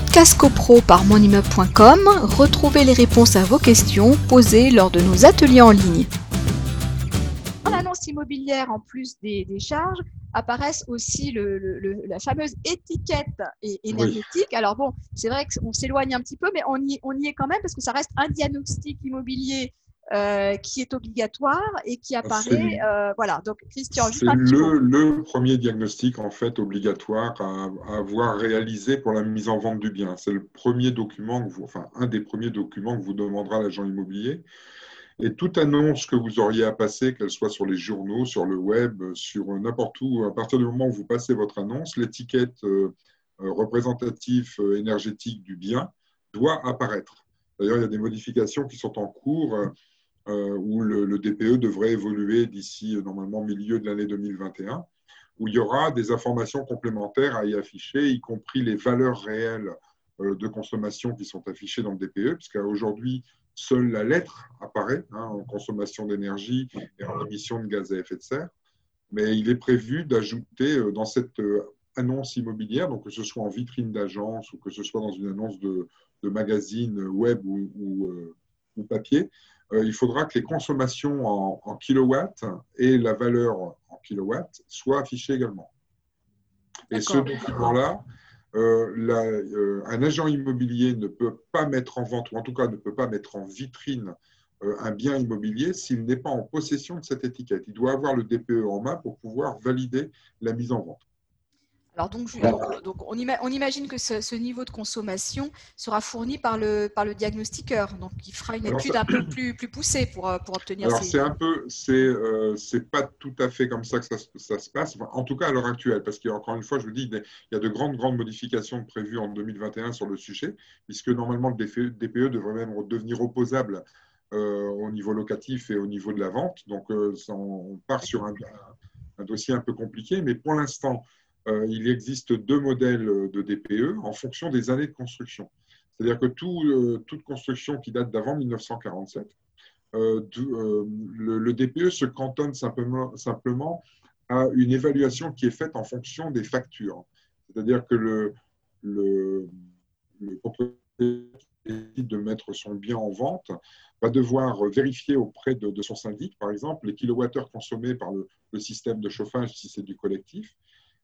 podcast copro par monimmeuble.com, retrouvez les réponses à vos questions posées lors de nos ateliers en ligne. Dans l'annonce immobilière, en plus des, charges, apparaissent aussi la fameuse étiquette énergétique. Alors bon, c'est vrai qu'on s'éloigne un petit peu, mais on y, on y est quand même parce que ça reste un diagnostic immobilier euh, qui est obligatoire et qui apparaît. Euh, voilà, donc Christian, C'est le, le, premier diagnostic en fait obligatoire à, avoir réalisé pour la mise en vente du bien. C'est le premier document, que vous, enfin un des premiers documents que vous demandera l'agent immobilier. Et toute annonce que vous auriez à passer, qu'elle soit sur les journaux, sur le web, sur n'importe où, à partir du moment où vous passez votre annonce, l'étiquette euh, représentative énergétique du bien doit apparaître. D'ailleurs, il y a des modifications qui sont en cours euh, où le, DPE devrait évoluer d'ici euh, normalement milieu de l'année 2021, où il y aura des informations complémentaires à y afficher, y compris les valeurs réelles euh, de consommation qui sont affichées dans le DPE, puisqu'aujourd'hui, seule la lettre apparaît hein, en consommation d'énergie et en émission de gaz à effet de serre. Mais il est prévu d'ajouter dans cette annonce immobilière, donc que ce soit en vitrine d'agence ou que ce soit dans une annonce de, magazine web ou papier, euh, il faudra que les consommations en, kilowatts et la valeur en kilowatts soient affichées également. Et ce document-là, euh, euh, un agent immobilier ne peut pas mettre en vente, ou en tout cas ne peut pas mettre en vitrine un bien immobilier s'il n'est pas en possession de cette étiquette. Il doit avoir le DPE en main pour pouvoir valider la mise en vente. Alors donc, donc, on, imagine que ce, niveau de consommation sera fourni par le, par le diagnostiqueur. Donc il fera une étude un peu plus, plus poussée pour, euh, pour obtenir Alors c'est un peu, c'est euh, c'est pas tout à fait comme ça que ça, ça se passe, en tout cas à l'heure actuelle, parce qu'encore une fois, je vous dis, il y a de grandes, grandes modifications prévues en 2021 sur le sujet, puisque normalement le DPE, e devrait même devenir opposable euh, au niveau locatif et au niveau de la vente. Donc on part sur un, un dossier un peu compliqué, mais pour l'instant, euh, il existe deux modèles de DPE en fonction des années de construction. C'est-à-dire que euh, toute construction qui date d'avant 1947, euh, le, DPE se cantonne simplement, à une évaluation qui est faite en fonction des factures. C'est-à-dire que le, le, propriétaire de mettre son bien en vente va devoir vérifier auprès de, son syndic, par exemple, les kilowattheures consommés par le, système de chauffage si c'est du collectif,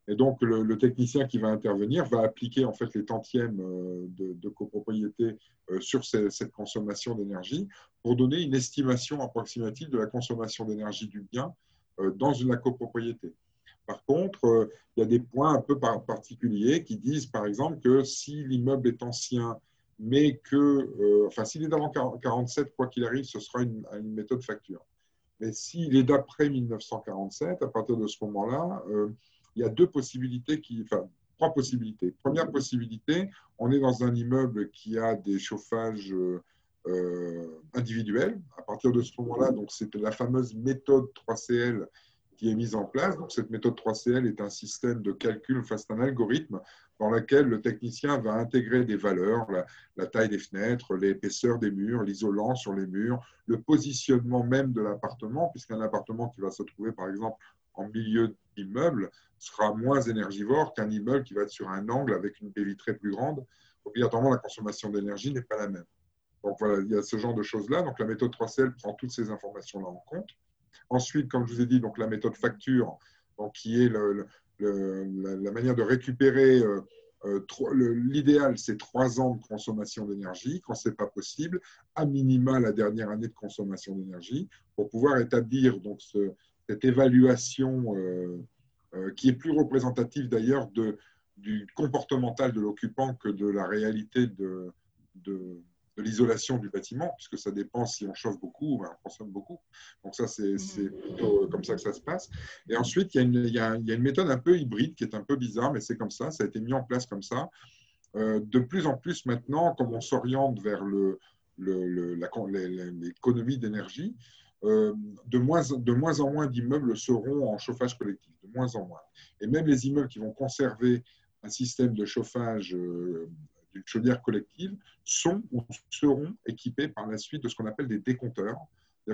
et donc, le, technicien qui va intervenir va appliquer en fait les tantièmes euh, de, copropriété euh, sur cette consommation d'énergie pour donner une estimation approximative de la consommation d'énergie du bien euh, dans une copropriété. Par contre, il y a des points un peu particuliers qui disent, par exemple, que si l'immeuble est ancien, mais que, enfin, s'il est d'avant 47, quoi qu'il arrive, ce sera une, une méthode facture. Mais s'il est d'après 1947, à partir de ce moment-là, il y a deux possibilités enfin, trois possibilités. Première possibilité, on est dans un immeuble qui a des chauffages euh, individuels. À partir de ce moment-là, c'est la fameuse méthode 3CL qui est mise en place. Donc, cette méthode 3CL est un système de calcul, enfin, c'est un algorithme dans lequel le technicien va intégrer des valeurs, la, la taille des fenêtres, l'épaisseur des murs, l'isolant sur les murs, le positionnement même de l'appartement, puisqu'un appartement qui va se trouver, par exemple, en milieu d'immeuble sera moins énergivore qu'un immeuble qui va être sur un angle avec une baie vitrée plus grande. Obligatoirement, la consommation d'énergie n'est pas la même. Donc voilà, il y a ce genre de choses-là. Donc la méthode 3CL prend toutes ces informations-là en compte. Ensuite, comme je vous ai dit, donc la méthode facture, donc qui est la, manière de récupérer. Euh, euh, l'idéal, c'est trois ans de consommation d'énergie. Quand ce n'est pas possible, à minima la dernière année de consommation d'énergie, pour pouvoir établir donc ce, cette évaluation euh, euh, qui est plus représentative d'ailleurs du comportemental de l'occupant que de la réalité de, de, l'isolation du bâtiment, puisque ça dépend si on chauffe beaucoup ou on consomme beaucoup. Donc ça, c'est plutôt comme ça que ça se passe. Et ensuite, il y, a une, il, y a, il y, a une, méthode un peu hybride qui est un peu bizarre, mais c'est comme ça, ça a été mis en place comme ça. Euh, de plus en plus maintenant, comme on s'oriente vers l'économie d'énergie, euh, de, moins, de moins en moins d'immeubles seront en chauffage collectif, de moins en moins. Et même les immeubles qui vont conserver un système de chauffage euh, d'une chaudière collective sont ou seront équipés par la suite de ce qu'on appelle des décompteurs.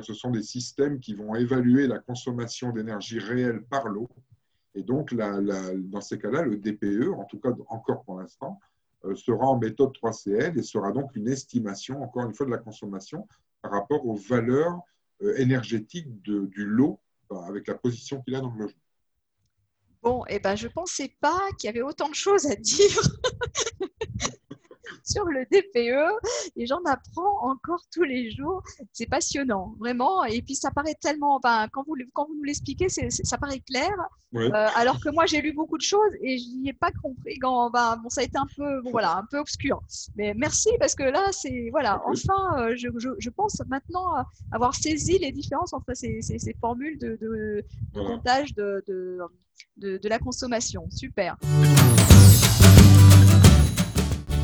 Ce sont des systèmes qui vont évaluer la consommation d'énergie réelle par l'eau. Et donc, dans ces cas-là, le DPE, en tout cas encore pour l'instant, sera en méthode 3CL et sera donc une estimation, encore une fois, de la consommation par rapport aux valeurs énergétiques du lot avec la position qu'il a dans le logement. Bon, eh ben, je ne pensais pas qu'il y avait autant de choses à dire sur le DPE et j'en apprends encore tous les jours. C'est passionnant, vraiment. Et puis ça paraît tellement, quand, vous, quand vous nous l'expliquez, ça paraît clair. Euh, alors que moi, j'ai lu beaucoup de choses et je n'y ai pas compris. Quand, ben, bon, ça a été un peu, voilà, un peu obscur. Mais merci parce que là, c'est, voilà, enfin, euh, je, je, pense maintenant avoir saisi les différences entre ces, ces, formules de, de, comptage de, de, de la consommation. Super.